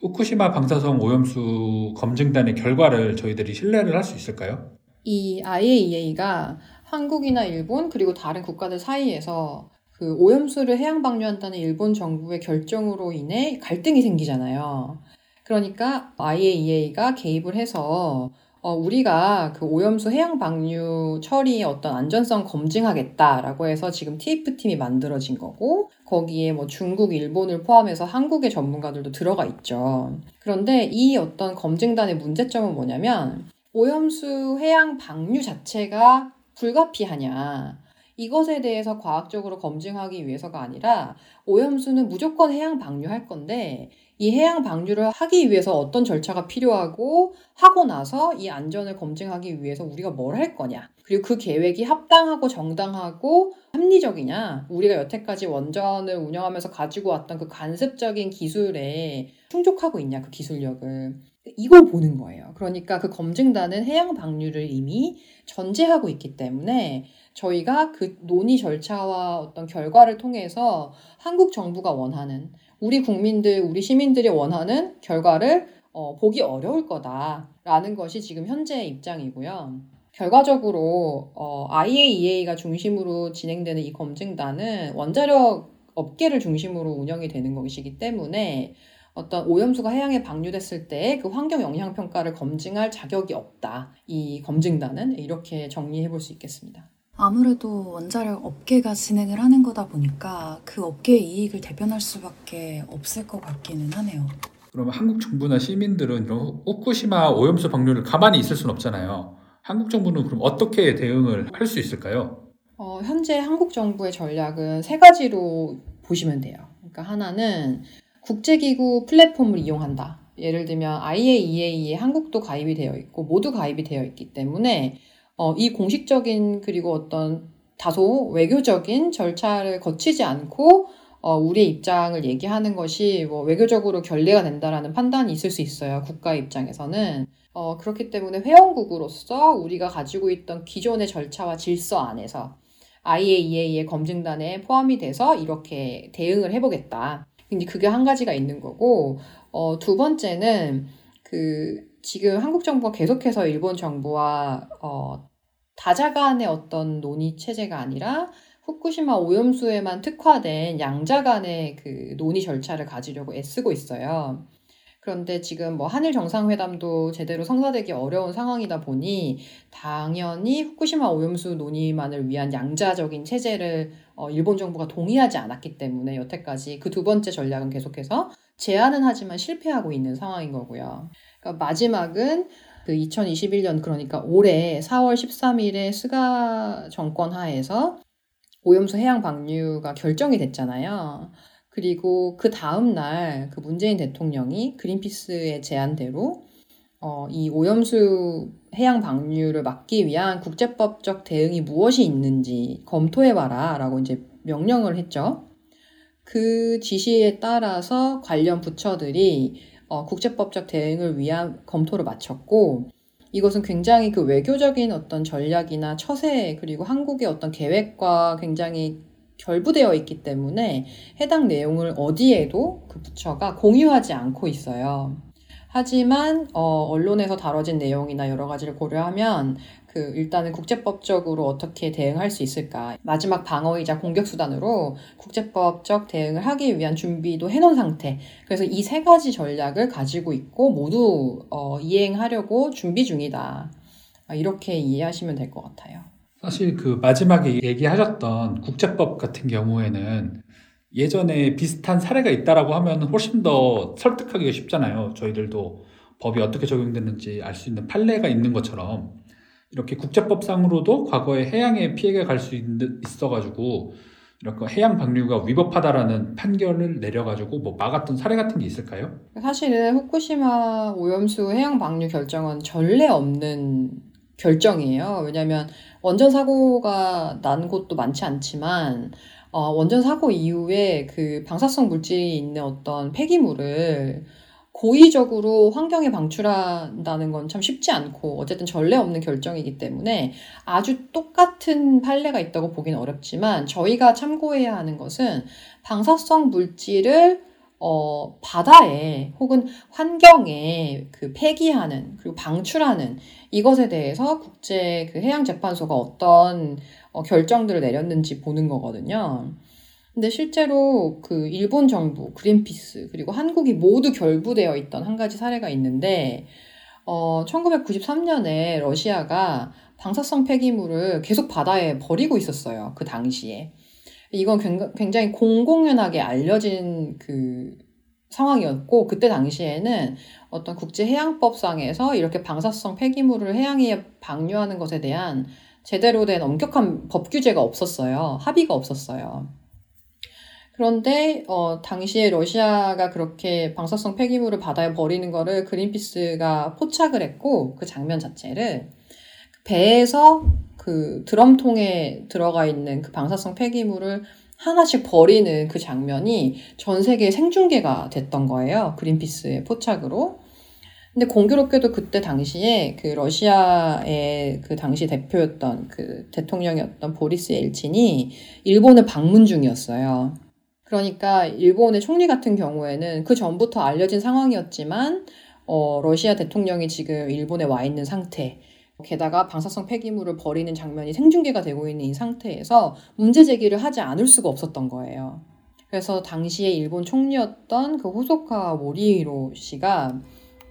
후쿠시마 방사성 오염수 검증단의 결과를 저희들이 신뢰를 할 수 있을까요? 이 IAEA가 한국이나 일본 그리고 다른 국가들 사이에서 그 오염수를 해양 방류한다는 일본 정부의 결정으로 인해 갈등이 생기잖아요. 그러니까 IAEA가 개입을 해서 어, 우리가 그 오염수 해양 방류 처리의 어떤 안전성 검증하겠다라고 해서 지금 TF팀이 만들어진 거고, 거기에 뭐 중국, 일본을 포함해서 한국의 전문가들도 들어가 있죠. 그런데 이 어떤 검증단의 문제점은 뭐냐면, 오염수 해양 방류 자체가 불가피하냐. 이것에 대해서 과학적으로 검증하기 위해서가 아니라 오염수는 무조건 해양 방류할 건데 이 해양 방류를 하기 위해서 어떤 절차가 필요하고 하고 나서 이 안전을 검증하기 위해서 우리가 뭘 할 거냐. 그리고 그 계획이 합당하고 정당하고 합리적이냐. 우리가 여태까지 원전을 운영하면서 가지고 왔던 그 간섭적인 기술에 충족하고 있냐. 그 기술력을. 이걸 보는 거예요. 그러니까 그 검증단은 해양 방류를 이미 전제하고 있기 때문에 저희가 그 논의 절차와 어떤 결과를 통해서 한국 정부가 원하는 우리 국민들, 우리 시민들이 원하는 결과를 어, 보기 어려울 거다라는 것이 지금 현재의 입장이고요. 결과적으로 어, IAEA가 중심으로 진행되는 이 검증단은 원자력 업계를 중심으로 운영이 되는 것이기 때문에 어떤 오염수가 해양에 방류됐을 때 그 환경 영향 평가를 검증할 자격이 없다. 이 검증단은 이렇게 정리해 볼 수 있겠습니다. 아무래도 원자력 업계가 진행을 하는 거다 보니까 그 업계의 이익을 대변할 수밖에 없을 것 같기는 하네요. 그러면 한국 정부나 시민들은 이런 후쿠시마 오염수 방류를 가만히 있을 수는 없잖아요. 한국 정부는 그럼 어떻게 대응을 할 수 있을까요? 어, 현재 한국 정부의 전략은 세 가지로 보시면 돼요. 그러니까 하나는 국제기구 플랫폼을 이용한다. 예를 들면 IAEA에 한국도 가입이 되어 있고 모두 가입이 되어 있기 때문에 어, 이 공식적인 그리고 어떤 다소 외교적인 절차를 거치지 않고 어, 우리의 입장을 얘기하는 것이 뭐 외교적으로 결례가 된다라는 판단이 있을 수 있어요. 국가 입장에서는. 어, 그렇기 때문에 회원국으로서 우리가 가지고 있던 기존의 절차와 질서 안에서 IAEA의 검증단에 포함이 돼서 이렇게 대응을 해보겠다. 근데 그게 한 가지가 있는 거고, 어, 두 번째는 그 지금 한국 정부가 계속해서 일본 정부와 어, 다자 간의 어떤 논의 체제가 아니라 후쿠시마 오염수에만 특화된 양자 간의 그 논의 절차를 가지려고 애쓰고 있어요. 그런데 지금 뭐 한일 정상회담도 제대로 성사되기 어려운 상황이다 보니 당연히 후쿠시마 오염수 논의만을 위한 양자적인 체제를 어, 일본 정부가 동의하지 않았기 때문에 여태까지 그 두 번째 전략은 계속해서 제안은 하지만 실패하고 있는 상황인 거고요. 그러니까 마지막은 그 2021년 그러니까 올해 4월 13일에 스가 정권 하에서 오염수 해양 방류가 결정이 됐잖아요. 그리고 그 다음 날 그 문재인 대통령이 그린피스의 제안대로 어, 이 오염수 해양 방류를 막기 위한 국제법적 대응이 무엇이 있는지 검토해봐라 라고 이제 명령을 했죠. 그 지시에 따라서 관련 부처들이 어, 국제법적 대응을 위한 검토를 마쳤고 이것은 굉장히 그 외교적인 어떤 전략이나 처세 그리고 한국의 어떤 계획과 굉장히 결부되어 있기 때문에 해당 내용을 어디에도 그 부처가 공유하지 않고 있어요. 하지만 어, 언론에서 다뤄진 내용이나 여러 가지를 고려하면 그 일단은 국제법적으로 어떻게 대응할 수 있을까 마지막 방어이자 공격 수단으로 국제법적 대응을 하기 위한 준비도 해놓은 상태 그래서 이 세 가지 전략을 가지고 있고 모두 어, 이행하려고 준비 중이다 이렇게 이해하시면 될 것 같아요. 사실 그 마지막에 얘기하셨던 국제법 같은 경우에는 예전에 비슷한 사례가 있다라고 하면 훨씬 더 설득하기가 쉽잖아요. 저희들도 법이 어떻게 적용됐는지 알 수 있는 판례가 있는 것처럼 이렇게 국제법상으로도 과거에 해양에 피해가 갈 수 있어가지고 이렇게 해양 방류가 위법하다라는 판결을 내려가지고 뭐 막았던 사례 같은 게 있을까요? 사실은 후쿠시마 오염수 해양 방류 결정은 전례 없는 결정이에요. 왜냐하면 원전 사고가 난 곳도 많지 않지만 어, 원전 사고 이후에 그 방사성 물질이 있는 어떤 폐기물을 고의적으로 환경에 방출한다는 건 참 쉽지 않고 어쨌든 전례 없는 결정이기 때문에 아주 똑같은 판례가 있다고 보기는 어렵지만 저희가 참고해야 하는 것은 방사성 물질을 어, 바다에 혹은 환경에 그 폐기하는 그리고 방출하는 이것에 대해서 국제 그 해양 재판소가 어떤 어, 결정들을 내렸는지 보는 거거든요. 근데 실제로 그 일본 정부, 그린피스, 그리고 한국이 모두 결부되어 있던 한 가지 사례가 있는데, 어, 1993년에 러시아가 방사성 폐기물을 계속 바다에 버리고 있었어요. 그 당시에. 이건 굉장히 공공연하게 알려진 그 상황이었고, 그때 당시에는 어떤 국제해양법상에서 이렇게 방사성 폐기물을 해양에 방류하는 것에 대한 제대로 된 엄격한 법 규제가 없었어요. 합의가 없었어요. 그런데 어, 당시에 러시아가 그렇게 방사성 폐기물을 바다에 버리는 거를 그린피스가 포착을 했고 그 장면 자체를 배에서 그 드럼통에 들어가 있는 그 방사성 폐기물을 하나씩 버리는 그 장면이 전 세계 생중계가 됐던 거예요. 그린피스의 포착으로. 근데 공교롭게도 그때 당시에 그 러시아의 그 당시 대표였던 그 대통령이었던 보리스 엘친이 일본을 방문 중이었어요. 그러니까 일본의 총리 같은 경우에는 그 전부터 알려진 상황이었지만 어, 러시아 대통령이 지금 일본에 와 있는 상태. 게다가 방사성 폐기물을 버리는 장면이 생중계가 되고 있는 이 상태에서 문제 제기를 하지 않을 수가 없었던 거예요. 그래서 당시에 일본 총리였던 그 호소카 모리히로 씨가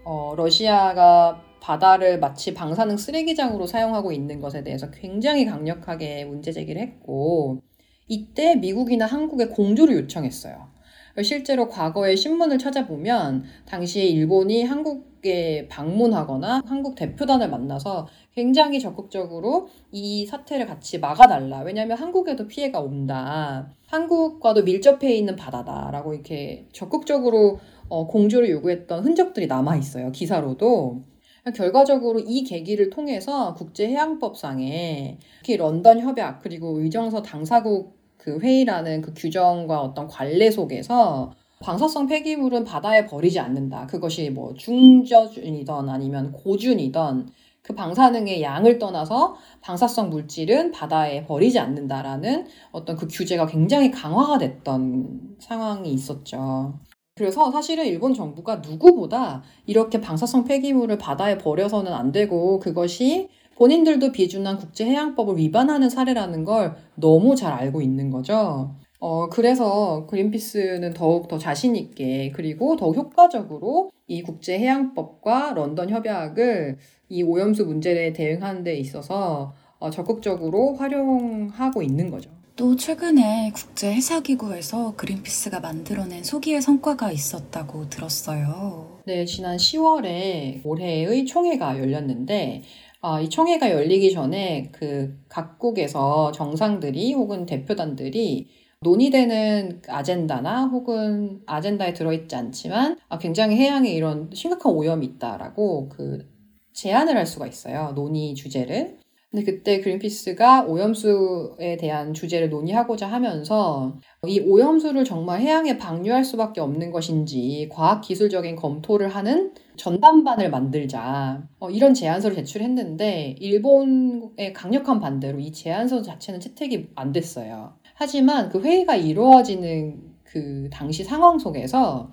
어, 러시아가 바다를 마치 방사능 쓰레기장으로 사용하고 있는 것에 대해서 굉장히 강력하게 문제 제기를 했고 이때 미국이나 한국에 공조를 요청했어요. 실제로 과거의 신문을 찾아보면 당시에 일본이 한국에 방문하거나 한국 대표단을 만나서 굉장히 적극적으로 이 사태를 같이 막아달라. 왜냐하면 한국에도 피해가 온다. 한국과도 밀접해 있는 바다다라고 이렇게 적극적으로 어, 공조를 요구했던 흔적들이 남아 있어요. 기사로도. 결과적으로 이 계기를 통해서 국제해양법상에 특히 런던 협약 그리고 의정서 당사국 그 회의라는 그 규정과 어떤 관례 속에서 방사성 폐기물은 바다에 버리지 않는다. 그것이 뭐 중저준이던 아니면 고준이던 그 방사능의 양을 떠나서 방사성 물질은 바다에 버리지 않는다라는 어떤 그 규제가 굉장히 강화가 됐던 상황이 있었죠. 그래서 사실은 일본 정부가 누구보다 이렇게 방사성 폐기물을 바다에 버려서는 안 되고 그것이 본인들도 비준한 국제해양법을 위반하는 사례라는 걸 너무 잘 알고 있는 거죠. 어, 그래서 그린피스는 더욱 더 자신있게 그리고 더욱 효과적으로 이 국제해양법과 런던 협약을 이 오염수 문제에 대응하는 데 있어서 어, 적극적으로 활용하고 있는 거죠. 또 최근에 국제 해사기구에서 그린피스가 만들어낸 소기의 성과가 있었다고 들었어요. 네, 지난 10월에 올해의 총회가 열렸는데 아, 이 총회가 열리기 전에 그 각국에서 정상들이 혹은 대표단들이 논의되는 아젠다나 혹은 아젠다에 들어있지 않지만 아, 굉장히 해양에 이런 심각한 오염이 있다라고 그 제안을 할 수가 있어요. 논의 주제를. 근데 그때 그린피스가 오염수에 대한 주제를 논의하고자 하면서 이 오염수를 정말 해양에 방류할 수밖에 없는 것인지 과학기술적인 검토를 하는 전담반을 만들자. 어, 이런 제안서를 제출했는데 일본의 강력한 반대로 이 제안서 자체는 채택이 안 됐어요. 하지만 그 회의가 이루어지는 그 당시 상황 속에서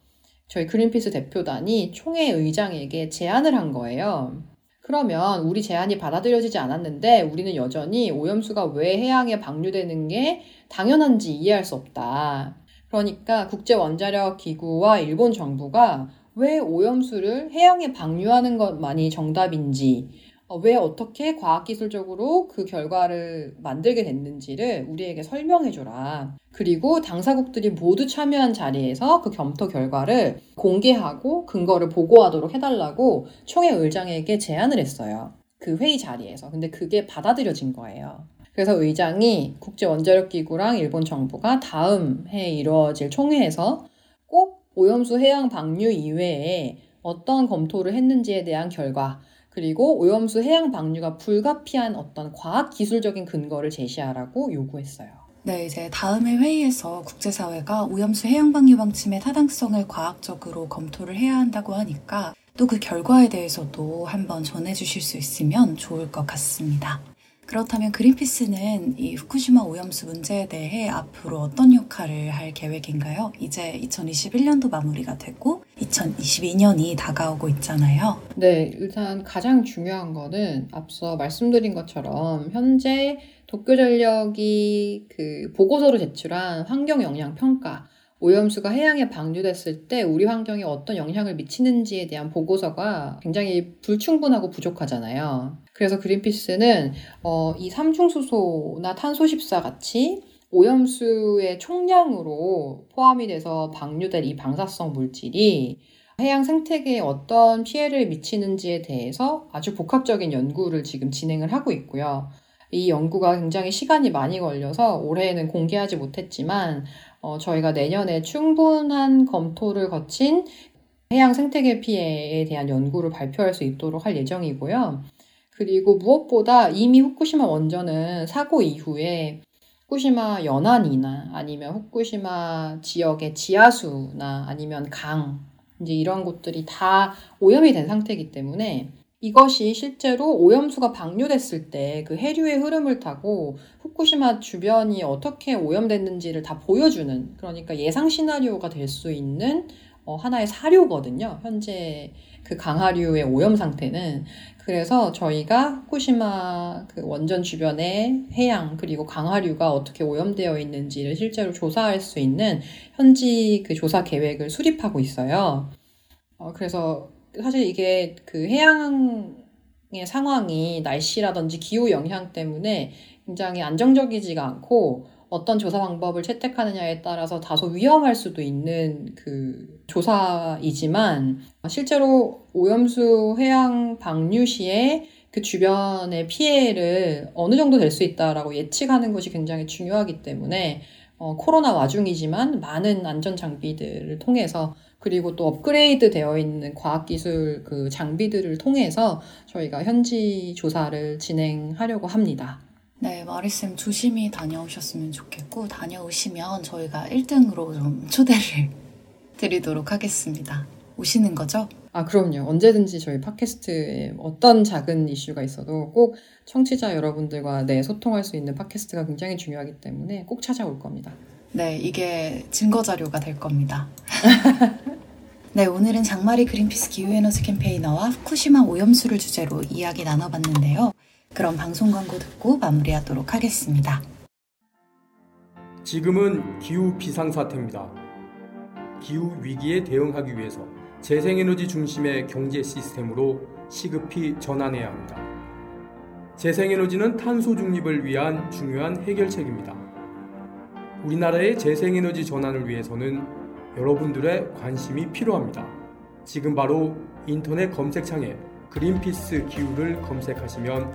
저희 그린피스 대표단이 총회 의장에게 제안을 한 거예요. 그러면 우리 제안이 받아들여지지 않았는데 우리는 여전히 오염수가 왜 해양에 방류되는 게 당연한지 이해할 수 없다. 그러니까 국제원자력 기구와 일본 정부가 왜 오염수를 해양에 방류하는 것만이 정답인지 어, 왜 어떻게 과학기술적으로 그 결과를 만들게 됐는지를 우리에게 설명해줘라. 그리고 당사국들이 모두 참여한 자리에서 그 검토 결과를 공개하고 근거를 보고하도록 해달라고 총회 의장에게 제안을 했어요. 그 회의 자리에서. 근데 그게 받아들여진 거예요. 그래서 의장이 국제원자력기구랑 일본 정부가 다음 해에 이루어질 총회에서 꼭 오염수 해양 방류 이외에 어떤 검토를 했는지에 대한 결과, 그리고 오염수 해양 방류가 불가피한 어떤 과학 기술적인 근거를 제시하라고 요구했어요. 네, 이제 다음의 회의에서 국제사회가 오염수 해양 방류 방침의 타당성을 과학적으로 검토를 해야 한다고 하니까 또 그 결과에 대해서도 한번 전해주실 수 있으면 좋을 것 같습니다. 그렇다면 그린피스는 이 후쿠시마 오염수 문제에 대해 앞으로 어떤 역할을 할 계획인가요? 이제 2021년도 마무리가 되고 2022년이 다가오고 있잖아요. 네, 일단 가장 중요한 거는 앞서 말씀드린 것처럼 현재 도쿄전력이 그 보고서로 제출한 환경 영향 평가 오염수가 해양에 방류됐을 때 우리 환경에 어떤 영향을 미치는지에 대한 보고서가 굉장히 불충분하고 부족하잖아요. 그래서 그린피스는 어, 이 삼중수소나 탄소십사 같이 오염수의 총량으로 포함이 돼서 방류될 이 방사성 물질이 해양 생태계에 어떤 피해를 미치는지에 대해서 아주 복합적인 연구를 지금 진행을 하고 있고요. 이 연구가 굉장히 시간이 많이 걸려서 올해에는 공개하지 못했지만 어, 저희가 내년에 충분한 검토를 거친 해양 생태계 피해에 대한 연구를 발표할 수 있도록 할 예정이고요. 그리고 무엇보다 이미 후쿠시마 원전은 사고 이후에 후쿠시마 연안이나 아니면 후쿠시마 지역의 지하수나 아니면 강 이제 이런 곳들이 다 오염이 된 상태이기 때문에 이것이 실제로 오염수가 방류됐을 때 그 해류의 흐름을 타고 후쿠시마 주변이 어떻게 오염됐는지를 다 보여주는 그러니까 예상 시나리오가 될 수 있는 어, 하나의 사료거든요. 현재 그 강하류의 오염 상태는 그래서 저희가 후쿠시마 그 원전 주변의 해양 그리고 강하류가 어떻게 오염되어 있는지를 실제로 조사할 수 있는 현지 그 조사 계획을 수립하고 있어요. 어, 그래서 사실 이게 그 해양의 상황이 날씨라든지 기후 영향 때문에 굉장히 안정적이지가 않고 어떤 조사 방법을 채택하느냐에 따라서 다소 위험할 수도 있는 그 조사이지만 실제로 오염수 해양 방류 시에 그 주변의 피해를 어느 정도 될 수 있다라고 예측하는 것이 굉장히 중요하기 때문에 어, 코로나 와중이지만 많은 안전 장비들을 통해서 그리고 또 업그레이드 되어 있는 과학기술 그 장비들을 통해서 저희가 현지 조사를 진행하려고 합니다. 네, 마리쌤 조심히 다녀오셨으면 좋겠고, 다녀오시면 저희가 1등으로 좀 초대를 <laughs> 드리도록 하겠습니다. 오시는 거죠? 아, 그럼요. 언제든지 저희 팟캐스트에 어떤 작은 이슈가 있어도 꼭 청취자 여러분들과 네, 소통할 수 있는 팟캐스트가 굉장히 중요하기 때문에 꼭 찾아올 겁니다. 네, 이게 증거 자료가 될 겁니다. <laughs> 네, 오늘은 장마리 그린피스 기후에너지 캠페이너와 후쿠시마 오염수를 주제로 이야기 나눠봤는데요. 그럼 방송 광고 듣고 마무리하도록 하겠습니다. 지금은 기후 비상사태입니다. 기후 위기에 대응하기 위해서 재생에너지 중심의 경제 시스템으로 시급히 전환해야 합니다. 재생에너지는 탄소 중립을 위한 중요한 해결책입니다. 우리나라의 재생에너지 전환을 위해서는 여러분들의 관심이 필요합니다. 지금 바로 인터넷 검색창에 그린피스 기후를 검색하시면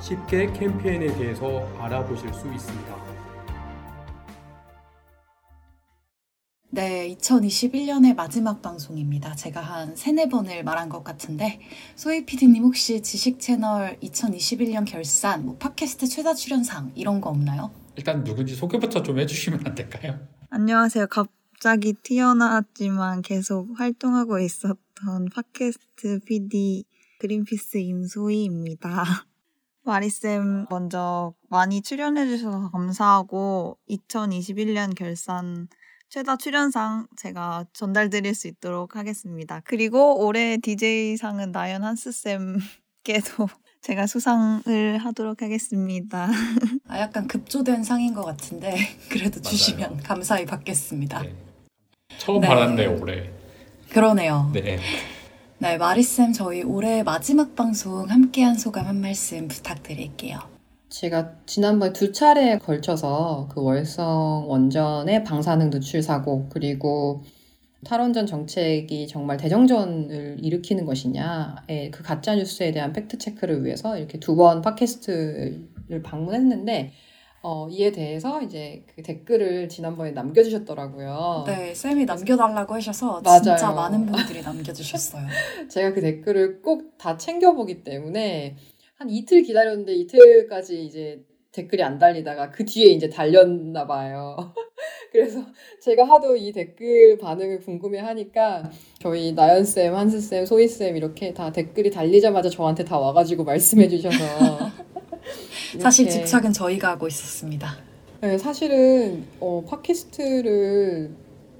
쉽게 캠페인에 대해서 알아보실 수 있습니다. 네, 2021년의 마지막 방송입니다. 제가 한 세네 번을 말한 것 같은데, 소희 PD님 혹시 지식 채널 2021년 결산, 뭐 팟캐스트 최다 출연상 이런 거 없나요? 일단 누군지 소개부터 좀 해주시면 안 될까요? 안녕하세요. 갑자기 튀어나왔지만 계속 활동하고 있었던 팟캐스트 PD 그린피스 임소희입니다. <laughs> 마리쌤 먼저 많이 출연해주셔서 감사하고 2021년 결산 최다 출연상 제가 전달드릴 수 있도록 하겠습니다. 그리고 올해 DJ상은 나연 한스쌤께도 제가 수상을 하도록 하겠습니다. <laughs> 아, 약간 급조된 상인 것 같은데, <laughs> 그래도 맞아요. 주시면 감사히 받겠습니다. 네. 처음 네. 받았네요 올해. 그러네요. 네. 네, 마리쌤 저희 올해 마지막 방송 함께한 소감 한 말씀 부탁드릴게요. 제가 지난번에 두 차례에 걸쳐서 그 월성 원전의 방사능 누출 사고 그리고 탈원전 정책이 정말 대정전을 일으키는 것이냐의 그 가짜 뉴스에 대한 팩트 체크를 위해서 이렇게 두 번 팟캐스트를 방문했는데 어, 이에 대해서 이제 그 댓글을 지난번에 남겨주셨더라고요. 네, 쌤이 남겨달라고 하셔서 맞아요. 진짜 많은 분들이 <laughs> 남겨주셨어요. 제가 그 댓글을 꼭 다 챙겨보기 때문에 한 이틀 기다렸는데 이틀까지 이제 댓글이 안 달리다가 그 뒤에 이제 달렸나 봐요. <laughs> 그래서 <laughs> 제가 하도 이 댓글 반응을 궁금해 하니까 저희 나연쌤, 한스쌤, 소희쌤 이렇게 다 댓글이 달리자마자 저한테 다 와가지고 말씀해 주셔서. <laughs> 사실 집착은 저희가 하고 있었습니다. 네, 사실은 어, 팟캐스트를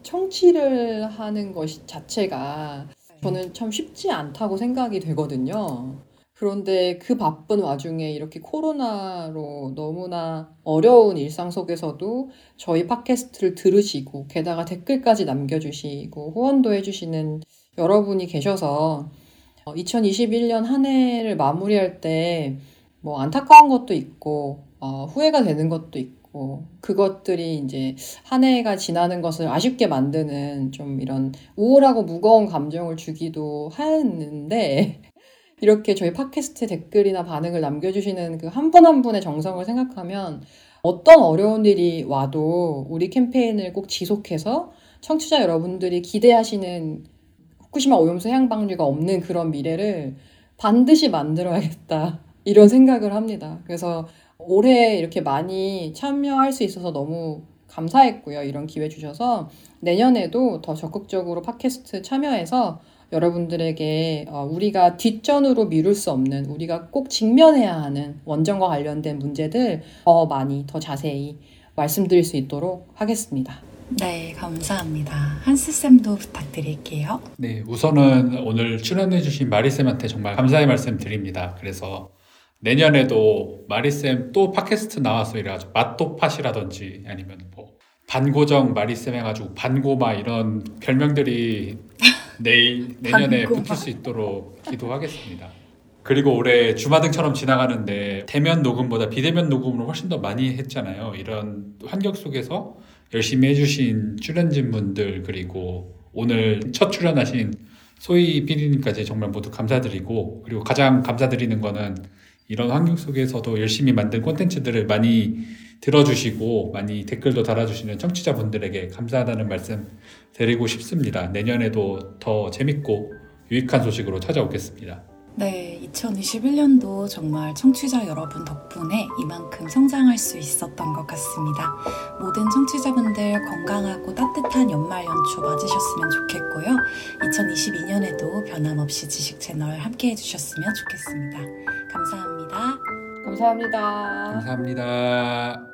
청취를 하는 것 자체가 저는 참 쉽지 않다고 생각이 되거든요. 그런데 그 바쁜 와중에 이렇게 코로나로 너무나 어려운 일상 속에서도 저희 팟캐스트를 들으시고 게다가 댓글까지 남겨주시고 후원도 해주시는 여러분이 계셔서 2021년 한 해를 마무리할 때 뭐 안타까운 것도 있고 어, 후회가 되는 것도 있고 그것들이 이제 한 해가 지나는 것을 아쉽게 만드는 좀 이런 우울하고 무거운 감정을 주기도 하는데 이렇게 저희 팟캐스트 댓글이나 반응을 남겨주시는 그 한분한 분의 정성을 생각하면 어떤 어려운 일이 와도 우리 캠페인을 꼭 지속해서 청취자 여러분들이 기대하시는 후쿠시마 오염수 해양 방류가 없는 그런 미래를 반드시 만들어야겠다. <laughs> 이런 생각을 합니다. 그래서 올해 이렇게 많이 참여할 수 있어서 너무 감사했고요. 이런 기회 주셔서 내년에도 더 적극적으로 팟캐스트 참여해서 여러분들에게 어, 우리가 뒷전으로 미룰 수 없는 우리가 꼭 직면해야 하는 원전과 관련된 문제들 더 많이 더 자세히 말씀드릴 수 있도록 하겠습니다. 네, 감사합니다. 한스쌤도 부탁드릴게요. 네, 우선은 오늘 출연해주신 마리쌤한테 정말 감사의 말씀 드립니다. 그래서 내년에도 마리쌤 또 팟캐스트 나와서 이래가지고 맛도팟이라든지 아니면 뭐 반고정 마리쌤 해가지고 반고마 이런 별명들이 내일 <laughs> 내년에 반고마. 붙을 수 있도록 기도하겠습니다. 그리고 올해 주마등처럼 지나가는데 대면 녹음보다 비대면 녹음을 훨씬 더 많이 했잖아요. 이런 환경 속에서 열심히 해주신 출연진 분들 그리고 오늘 첫 출연하신 소희 PD님까지 정말 모두 감사드리고 그리고 가장 감사드리는 거는 이런 환경 속에서도 열심히 만든 콘텐츠들을 많이 들어주시고 많이 댓글도 달아주시는 청취자분들에게 감사하다는 말씀 드리고 싶습니다. 내년에도 더 재밌고 유익한 소식으로 찾아오겠습니다. 네, 2021년도 정말 청취자 여러분 덕분에 이만큼 성장할 수 있었던 것 같습니다. 모든 청취자분들 건강하고 따뜻한 연말 연초 맞으셨으면 좋겠고요. 2022년에도 변함없이 지식 채널 함께 해주셨으면 좋겠습니다. 감사합니다. 감사합니다. 감사합니다.